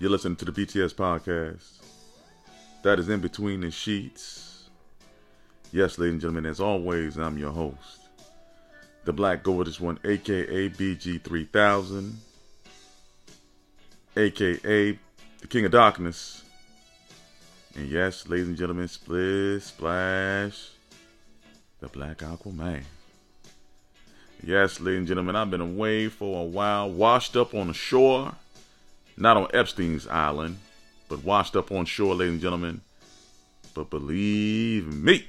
You're listening to the BTS podcast. That is in between the sheets. Yes, ladies and gentlemen, as always, I'm your host, the Black Gorgeous One, aka BG3000, aka the King of Darkness. And yes, ladies and gentlemen, split splash, the Black Aquaman. Yes, ladies and gentlemen, I've been away for a while, washed up on the shore, not on Epstein's Island, but washed up on shore, ladies and gentlemen. But believe me,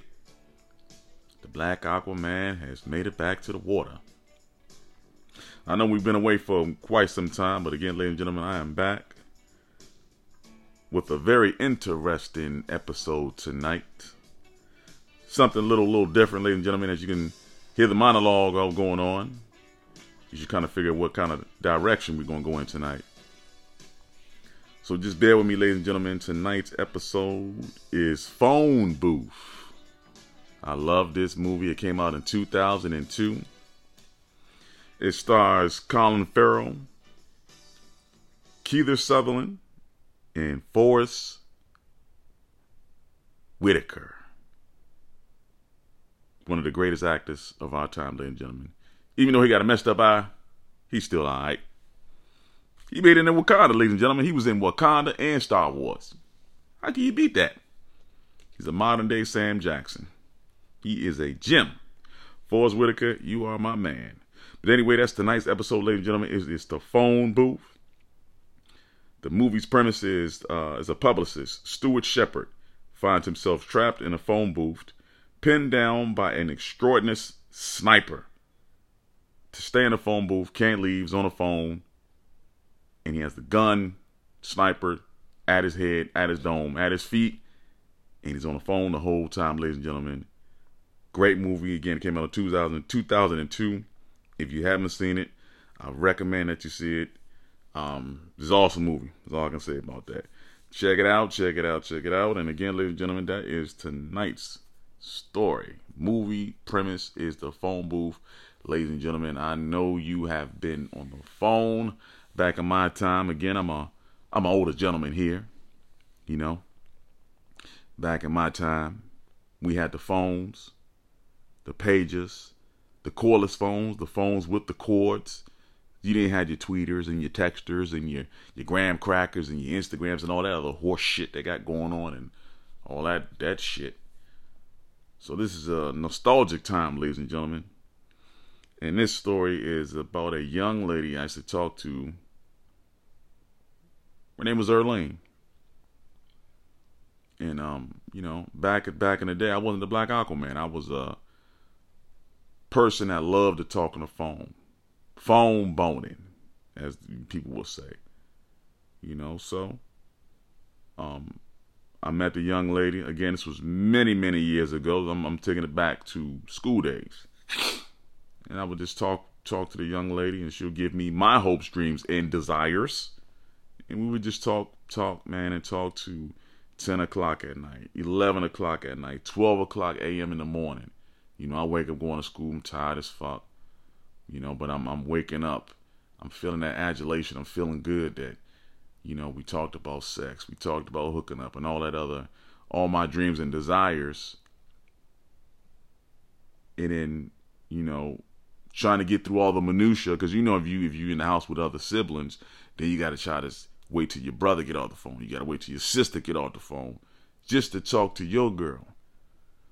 the Black Aquaman has made it back to the water. I know we've been away for quite some time, but again, ladies and gentlemen, I am back with a very interesting episode tonight. Something a little, little different, ladies and gentlemen, as you can hear the monologue all going on. You should kind of figure what kind of direction we're going to go in tonight. So just bear with me, ladies and gentlemen. Tonight's episode is Phone Booth. I love this movie. It came out in 2002. It stars Colin Farrell, Kiefer Sutherland, and Forest Whitaker one of the greatest actors of our time, ladies and gentlemen. Even though he got a messed up eye, he's still all right. He made it in Wakanda, ladies and gentlemen. He was in Wakanda and Star Wars. How can you beat that? He's a modern day Sam Jackson. He is a gem. Forest Whitaker, you are my man. But anyway, that's tonight's episode, ladies and gentlemen. Is it's the phone booth. The movie's premise is uh, as a publicist, Stuart Shepard finds himself trapped in a phone booth pinned down by an extraordinary sniper to stay in a phone booth, can't leave, on a phone, and he has the gun, sniper at his head, at his dome, at his feet, and he's on the phone the whole time, ladies and gentlemen. Great movie. Again, came out in 2000, 2002. If you haven't seen it, I recommend that you see it. Um, it's an awesome movie. That's all I can say about that. Check it out, check it out, check it out. And again, ladies and gentlemen, that is tonight's story. Movie premise is the phone booth. Ladies and gentlemen, I know you have been on the phone back in my time. Again, I'm a I'm an older gentleman here. You know. Back in my time, we had the phones, the pages, the cordless phones, the phones with the cords. You didn't have your tweeters and your texters and your your graham crackers and your Instagrams and all that other horse shit they got going on and all that that shit. So this is a nostalgic time, ladies and gentlemen. And this story is about a young lady I used to talk to. Her name was Erlene. And um, you know, back back in the day, I wasn't the Black Aquaman. I was a person that loved to talk on the phone, phone boning, as people will say. You know, so um, I met the young lady. Again, this was many, many years ago. I'm, I'm taking it back to school days. And I would just talk talk to the young lady and she'll give me my hopes, dreams, and desires. And we would just talk, talk, man, and talk to 10 o'clock at night, 11 o'clock at night, 12 o'clock a.m. in the morning. You know, I wake up going to school, I'm tired as fuck. You know, but I'm I'm waking up. I'm feeling that adulation. I'm feeling good that you know, we talked about sex, we talked about hooking up, and all that other, all my dreams and desires. And then, you know, trying to get through all the minutia, because you know, if you if you're in the house with other siblings, then you got to try to wait till your brother get off the phone. You got to wait till your sister get off the phone, just to talk to your girl.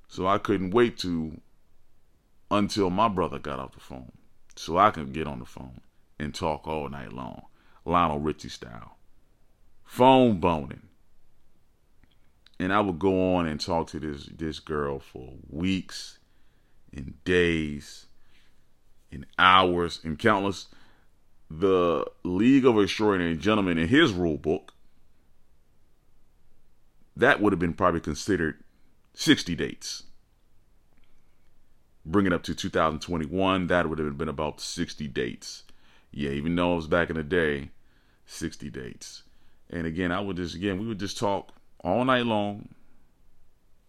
So I couldn't wait to until my brother got off the phone, so I could get on the phone and talk all night long, Lionel Richie style phone boning. And I would go on and talk to this this girl for weeks and days and hours and countless. The League of Extraordinary Gentlemen in his rule book, that would have been probably considered 60 dates. Bring it up to 2021, that would have been about 60 dates. Yeah, even though it was back in the day, 60 dates. And again, I would just again we would just talk all night long,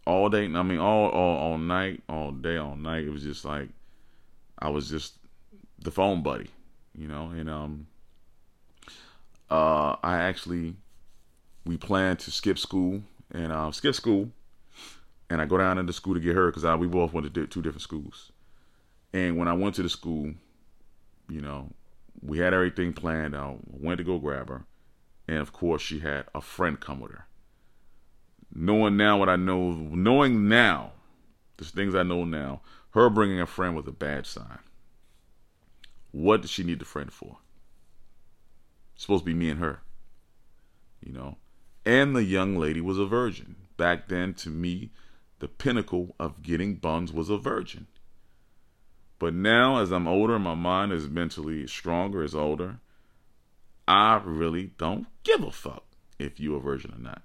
all day. I mean, all all all night, all day, all night. It was just like I was just the phone buddy, you know. And um, uh, I actually we planned to skip school and uh, skip school, and I go down into school to get her because we both went to two different schools. And when I went to the school, you know, we had everything planned out. Went to go grab her, and of course, she had a friend come with her. Knowing now what I know, knowing now, the things I know now, her bringing a friend was a bad sign. What did she need the friend for? It's supposed to be me and her, you know. And the young lady was a virgin. Back then, to me, the pinnacle of getting buns was a virgin. But now, as I'm older, my mind is mentally stronger, is older. I really don't give a fuck if you a virgin or not.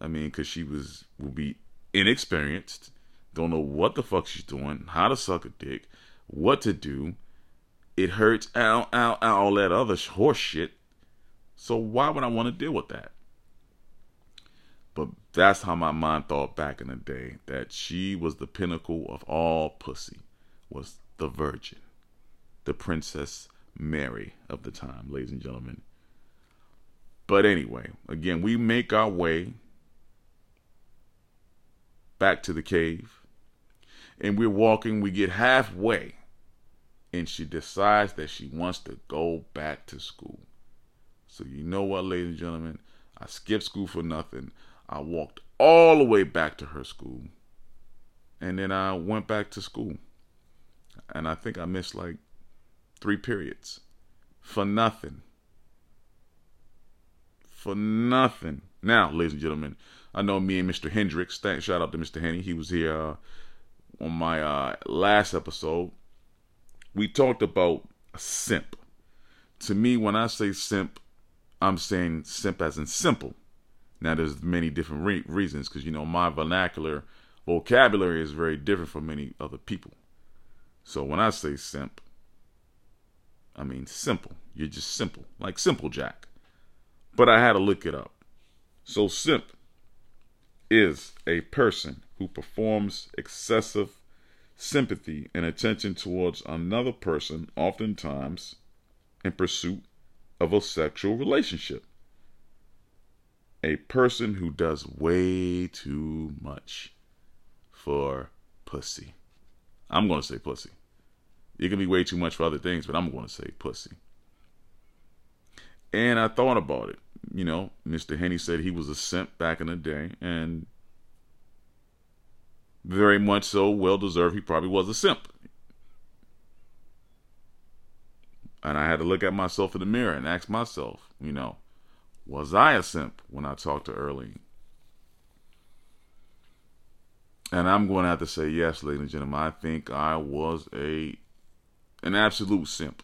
I mean, because she was will be inexperienced, don't know what the fuck she's doing, how to suck a dick, what to do. It hurts, ow, ow, ow, all that other horse shit. So why would I want to deal with that? But that's how my mind thought back in the day that she was the pinnacle of all pussy, was the Virgin, the Princess Mary of the time, ladies and gentlemen. But anyway, again, we make our way back to the cave, and we're walking. We get halfway, and she decides that she wants to go back to school. So, you know what, ladies and gentlemen? I skipped school for nothing. I walked all the way back to her school. And then I went back to school. And I think I missed like three periods for nothing. For nothing. Now, ladies and gentlemen, I know me and Mr. Hendricks. Thank, shout out to Mr. Henny. He was here uh, on my uh, last episode. We talked about simp. To me, when I say simp, I'm saying simp as in simple. Now, there's many different re- reasons because you know my vernacular vocabulary is very different from many other people. So when I say simp, I mean simple. You're just simple, like Simple Jack. But I had to look it up. So simp is a person who performs excessive sympathy and attention towards another person, oftentimes in pursuit of a sexual relationship a person who does way too much for pussy. I'm going to say pussy. It can be way too much for other things, but I'm going to say pussy. And I thought about it. You know, Mr. Henny said he was a simp back in the day, and very much so, well deserved. He probably was a simp. And I had to look at myself in the mirror and ask myself, you know, was I a simp when I talked to Earlene? And I'm going to have to say yes, ladies and gentlemen. I think I was a an absolute simp.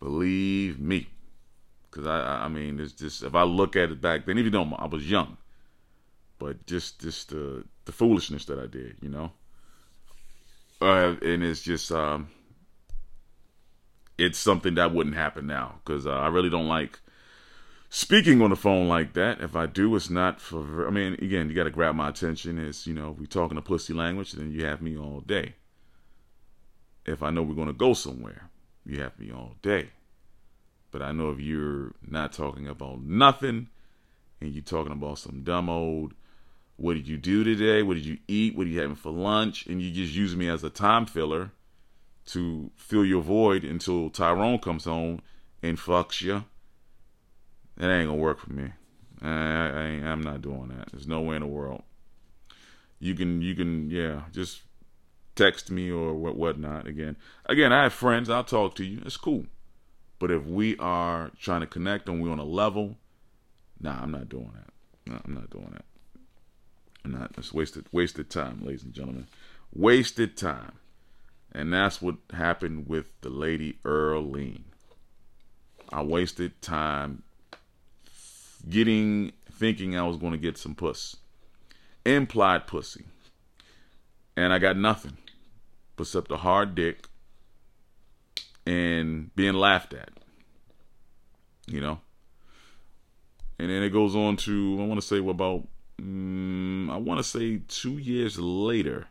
Believe me, because I I mean it's just if I look at it back then, even though I was young, but just just the the foolishness that I did, you know. Uh, and it's just um, it's something that wouldn't happen now because uh, I really don't like speaking on the phone like that, if I do, it's not for. I mean, again, you got to grab my attention. Is you know, if we talking a pussy language, then you have me all day. If I know we're gonna go somewhere, you have me all day. But I know if you're not talking about nothing, and you're talking about some dumb old, what did you do today? What did you eat? What are you having for lunch? And you just use me as a time filler to fill your void until Tyrone comes home and fucks you it ain't gonna work for me. I, I, I'm not doing that. There's no way in the world. You can, you can, yeah, just text me or what, whatnot. Again, again, I have friends. I'll talk to you. It's cool. But if we are trying to connect and we're on a level, nah, I'm not doing that. No, I'm not doing that. I'm not. It's wasted, wasted time, ladies and gentlemen. Wasted time. And that's what happened with the lady Earlene. I wasted time getting thinking I was going to get some puss. Implied pussy. And I got nothing except a hard dick and being laughed at. You know? And then it goes on to, I want to say, what about, um, I want to say two years later,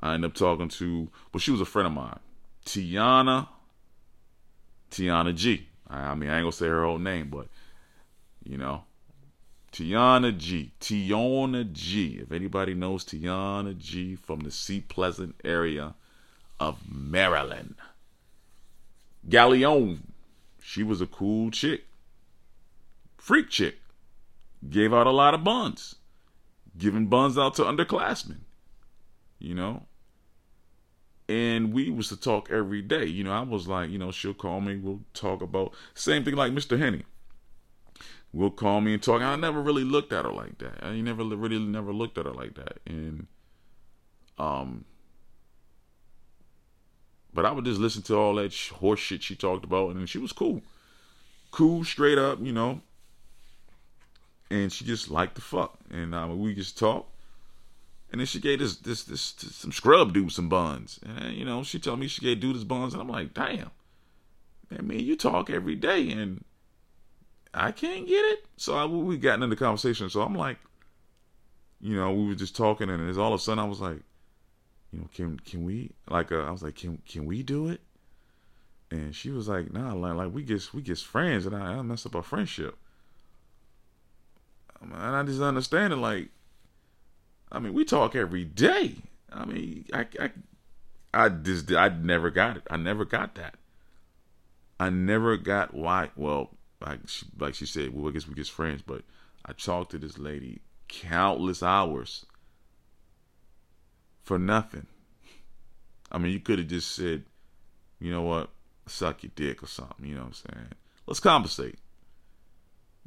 I end up talking to, well, she was a friend of mine, Tiana, Tiana G. I, mean, I ain't going to say her whole name, but you know, Tiana G. Tiana G. If anybody knows Tiana G from the Seat Pleasant area of Maryland. Galleon. She was a cool chick. Freak chick. Gave out a lot of buns. Giving buns out to underclassmen. You know? And we was to talk every day. You know, I was like, you know, she'll call me, we'll talk about same thing like Mr. Henny will call me and talk. I never really looked at her like that. I never really never looked at her like that. And um, but I would just listen to all that horse shit she talked about, and she was cool, cool, straight up, you know. And she just liked the fuck, and uh, we just talk. And then she gave this this this, some scrub dude some buns, and you know she told me she gave dude his buns, and I'm like, damn, man, me you talk every day, and I can't get it. So I, we got into the conversation. So I'm like, you know, we were just talking, and it's all of a sudden I was like, you know, can can we like uh, I was like, can can we do it? And she was like, nah, like, like we just we just friends, and I, I mess up our friendship. And I just understand it. Like, I mean, we talk every day. I mean, I I I just I never got it. I never got that. I never got why. Well, like she, like she said, well, I guess we just friends, but I talked to this lady countless hours for nothing. I mean, you could have just said, you know what, suck your dick or something. You know what I'm saying? Let's compensate.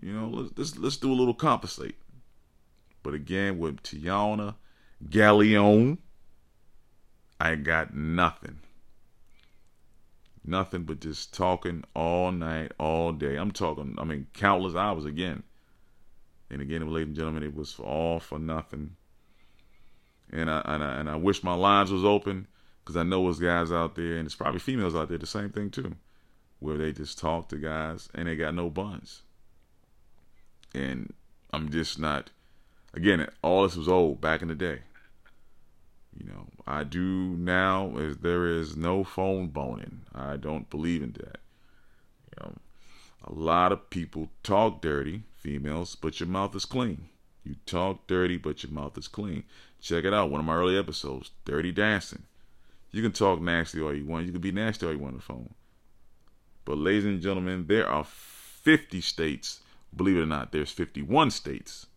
You know, let's let's, let's do a little compensate. But again, with Tiana Galleon, I got nothing. Nothing but just talking all night, all day. I'm talking, I mean, countless hours again. And again, ladies and gentlemen, it was all for nothing. And I and I, and I wish my lines was open because I know there's guys out there, and it's probably females out there, the same thing too, where they just talk to guys and they got no buns. And I'm just not. Again, all this was old back in the day. You know, I do now is there is no phone boning. I don't believe in that. You know, a lot of people talk dirty, females, but your mouth is clean. You talk dirty, but your mouth is clean. Check it out. One of my early episodes, Dirty Dancing. You can talk nasty all you want. You can be nasty all you want on the phone. But ladies and gentlemen, there are 50 states. Believe it or not, there's 51 states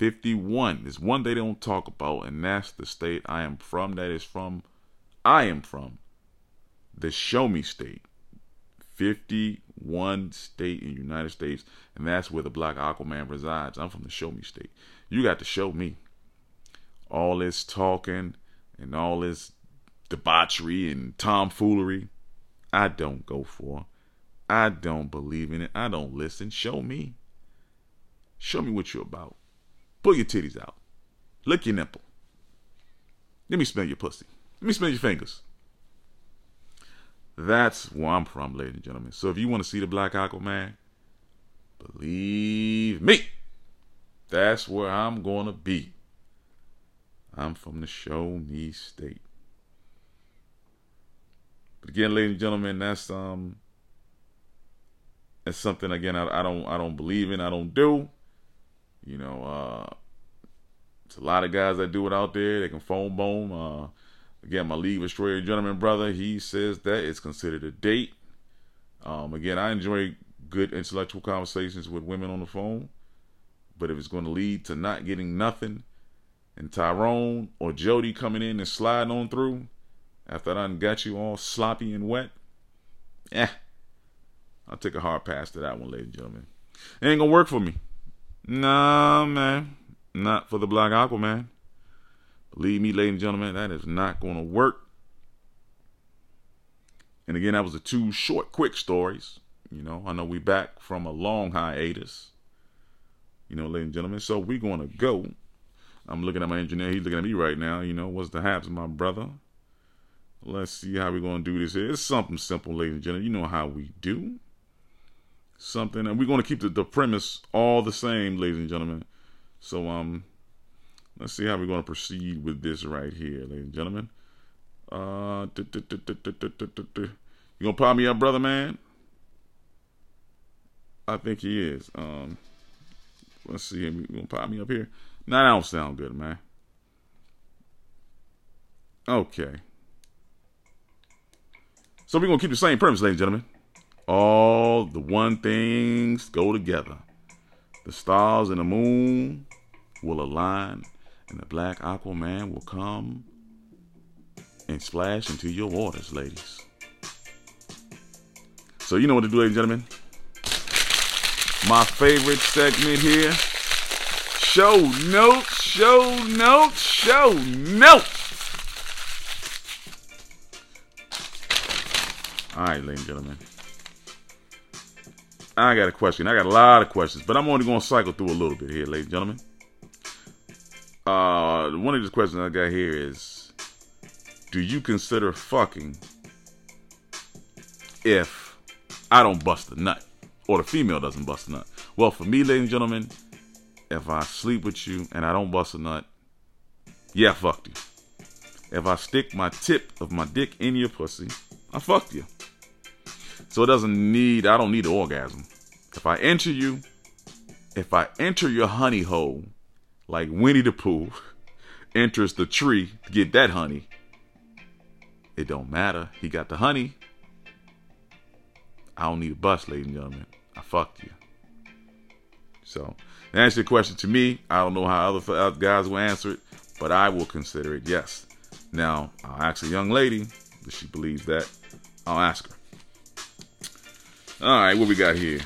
51 is one they don't talk about, and that's the state I am from. That is from, I am from, the Show Me State. 51 state in United States, and that's where the Black Aquaman resides. I'm from the Show Me State. You got to show me all this talking and all this debauchery and tomfoolery. I don't go for. I don't believe in it. I don't listen. Show me. Show me what you're about. Pull your titties out. Lick your nipple. Let me smell your pussy. Let me smell your fingers. That's where I'm from, ladies and gentlemen. So if you want to see the Black Aquaman, believe me, that's where I'm going to be. I'm from the show me state. But again, ladies and gentlemen, that's um that's something again I, I don't I don't believe in, I don't do. You know, uh, it's a lot of guys that do it out there. They can phone bone. Uh, again, my League Destroyer gentleman brother, he says that it's considered a date. Um, again, I enjoy good intellectual conversations with women on the phone, but if it's going to lead to not getting nothing, and Tyrone or Jody coming in and sliding on through after I done got you all sloppy and wet, eh, I'll take a hard pass to that one, ladies and gentlemen. It ain't gonna work for me. Nah, man. Not for the Black Aquaman. Believe me, ladies and gentlemen, that is not going to work. And again, that was the two short, quick stories. You know, I know we back from a long hiatus. You know, ladies and gentlemen. So we're going to go. I'm looking at my engineer. He's looking at me right now. You know, what's the haps, my brother? Let's see how we're going to do this. It's something simple, ladies and gentlemen. You know how we do something, and we're going to keep the, the premise all the same, ladies and gentlemen. So um, let's see how we're going to proceed with this right here, ladies and gentlemen. You gonna pop me up, brother man? I think he is. Um, Let's see. Him. You gonna pop me up here? Nah, that don't sound good, man. Okay. So we're gonna keep the same premise, ladies and gentlemen. All the one things go together. The stars and the moon will align, and the black Aquaman will come and splash into your waters, ladies. So you know what to do, ladies and gentlemen. My favorite segment here. Show notes, show notes, show notes. All right, ladies and gentlemen. I got a question. I got a lot of questions, but I'm only going to cycle through a little bit here, ladies and gentlemen. Uh, one of these questions I got here is Do you consider fucking if I don't bust a nut or the female doesn't bust a nut? Well, for me, ladies and gentlemen, if I sleep with you and I don't bust a nut, yeah, I fucked you. If I stick my tip of my dick in your pussy, I fucked you. So it doesn't need, I don't need an orgasm. If I enter you, if I enter your honey hole, like Winnie the Pooh enters the tree to get that honey, it don't matter. He got the honey. I don't need a bus, ladies and gentlemen. I fucked you. So, answer your question to me, I don't know how other guys will answer it, but I will consider it yes. Now, I'll ask a young lady if she believes that. I'll ask her. All right, what we got here?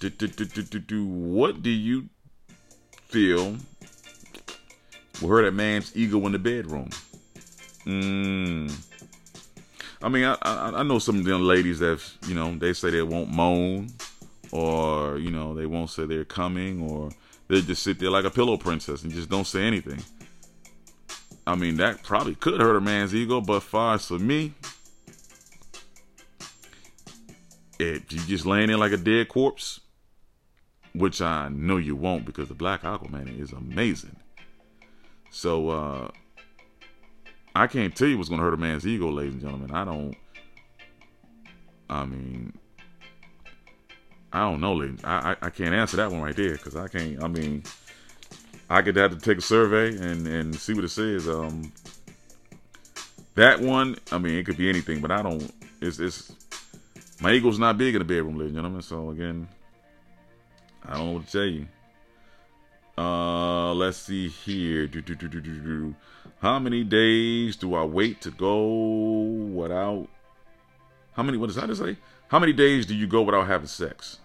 Do, do, do, what do you feel will hurt a man's ego in the bedroom? Mm. I mean, I, I, I know some of them ladies that you know they say they won't moan, or you know they won't say they're coming, or they just sit there like a pillow princess and just don't say anything. I mean, that probably could hurt a man's ego, but far as for me, if you just laying there like a dead corpse, which I know you won't because the Black Aquaman is amazing. So uh, I can't tell you what's gonna hurt a man's ego, ladies and gentlemen. I don't. I mean, I don't know, ladies. I I, I can't answer that one right there because I can't. I mean, I could have to take a survey and and see what it says. Um, that one, I mean, it could be anything, but I don't. It's it's my ego's not big in the bedroom, ladies and gentlemen. So again, I don't know what to tell you. Uh, let's see here. Do, do, do. How many days do I wait to go without? How many? What does that say? How many days do you go without having sex?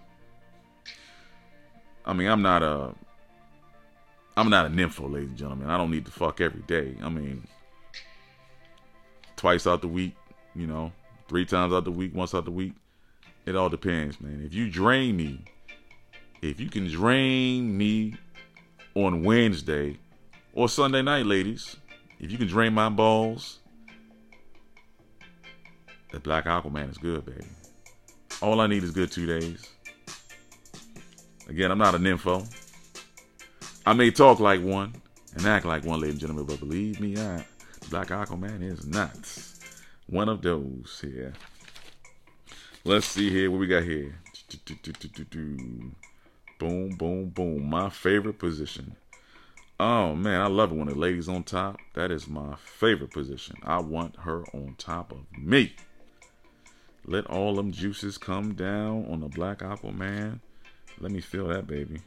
I mean, I'm not a. I'm not a nympho, ladies and gentlemen. I don't need to fuck every day. I mean, twice out the week, you know, three times out the week, once out the week. It all depends, man. If you drain me, if you can drain me on Wednesday or Sunday night, ladies, if you can drain my balls, the Black Aquaman is good, baby. All I need is good two days. Again, I'm not a nympho. I may talk like one and act like one, ladies and gentlemen, but believe me, I, Black Aquaman is not one of those here. Let's see here what we got here. Boom, boom, boom. My favorite position. Oh man, I love it when the lady's on top. That is my favorite position. I want her on top of me. Let all them juices come down on the black Aquaman. Let me feel that, baby.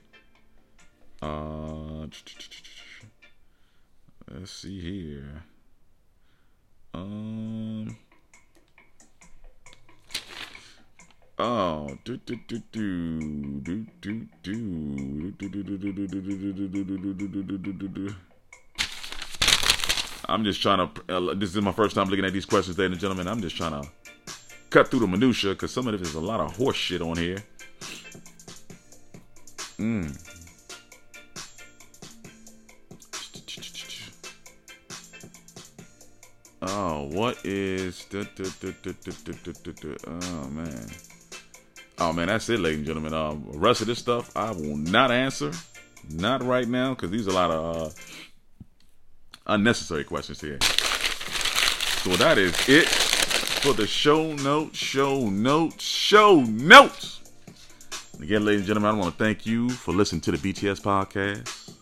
Uh, let's see here. Um. Oh, do do do do do do do do do do do do do do do I'm just trying to. Uh, this is my first time looking at these questions, ladies and gentlemen. I'm just trying to cut through the minutia because some of it is a lot of horse shit on here. Mm. Oh, what is? Oh man. Oh man, that's it, ladies and gentlemen. Um, rest of this stuff I will not answer, not right now, because these are a lot of uh, unnecessary questions here. So that is it for the show notes, show notes, show notes. Again, ladies and gentlemen, I want to thank you for listening to the BTS podcast.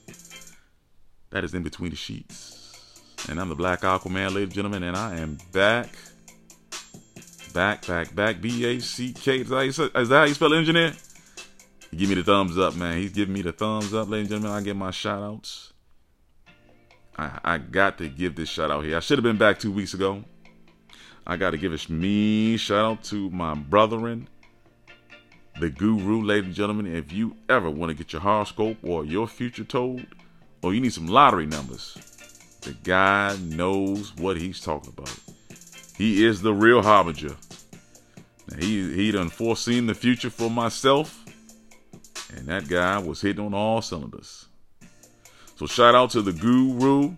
That is in between the sheets. And I'm the Black Aquaman, ladies and gentlemen, and I am back. Back, back, back. B A C K. Is that how you spell engineer? Give me the thumbs up, man. He's giving me the thumbs up, ladies and gentlemen. I get my shout outs. I, I got to give this shout out here. I should have been back two weeks ago. I got to give a me shout out to my brethren, the guru, ladies and gentlemen. If you ever want to get your horoscope or your future told, or you need some lottery numbers, the guy knows what he's talking about. He is the real harbinger. He he done foreseen the future for myself, and that guy was hitting on all cylinders. So shout out to the guru.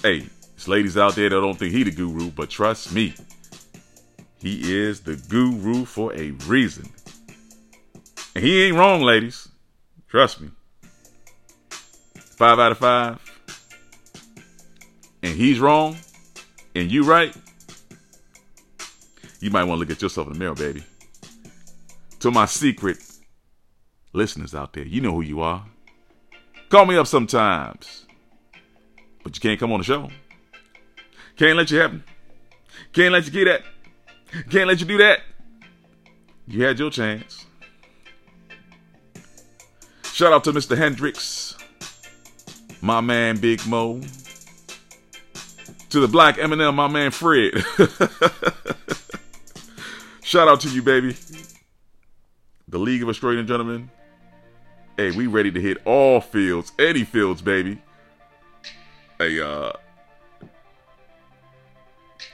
Hey, it's ladies out there that don't think he the guru, but trust me, he is the guru for a reason. And he ain't wrong, ladies. Trust me. Five out of five. And he's wrong. And you right. You might want to look at yourself in the mirror, baby. To my secret listeners out there, you know who you are. Call me up sometimes. But you can't come on the show. Can't let you happen. Can't let you get that. Can't let you do that. You had your chance. Shout out to Mr. Hendrix, my man Big Mo. To the Black Eminem, my man Fred. Shout out to you, baby. The League of Australian Gentlemen. Hey, we ready to hit all fields, any fields, baby. Hey, uh,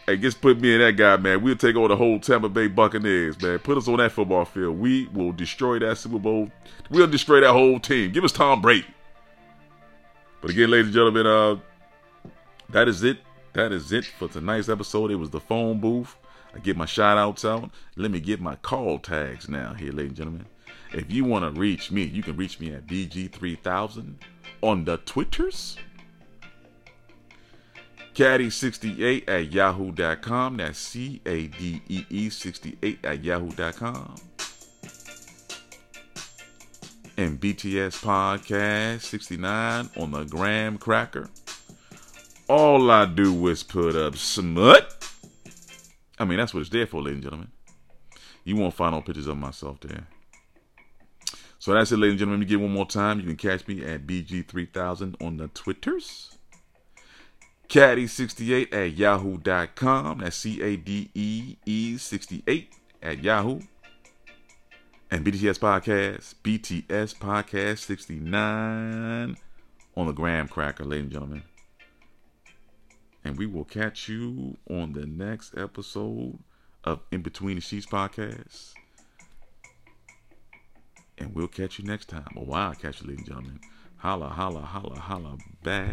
hey, just put me in that guy, man. We'll take over the whole Tampa Bay Buccaneers, man. Put us on that football field. We will destroy that Super Bowl. We'll destroy that whole team. Give us Tom Brady. But again, ladies and gentlemen, uh, that is it. That is it for tonight's episode. It was the phone booth. I get my shout outs out. Let me get my call tags now here, ladies and gentlemen. If you want to reach me, you can reach me at BG3000 on the Twitters. Cadee68 at yahoo.com. That's C A D E E 68 at yahoo.com. And BTS Podcast 69 on the Graham Cracker. All I do is put up smut. I mean, that's what it's there for, ladies and gentlemen. You won't find no pictures of myself there. So that's it, ladies and gentlemen. Let me get one more time. You can catch me at BG3000 on the Twitters. Cadee68 at yahoo.com. That's C A D E E 68 at Yahoo. And BTS Podcast, BTS Podcast 69 on the Graham Cracker, ladies and gentlemen. And we will catch you on the next episode of In Between the Sheets Podcast. And we'll catch you next time. While I catch you, ladies and gentlemen. Holla, holla, holla, holla back.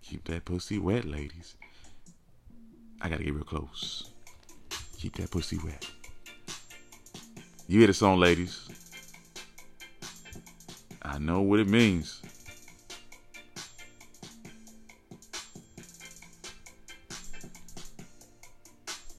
Keep that pussy wet, ladies. I gotta get real close. Keep that pussy wet. You hear the song, ladies. I know what it means.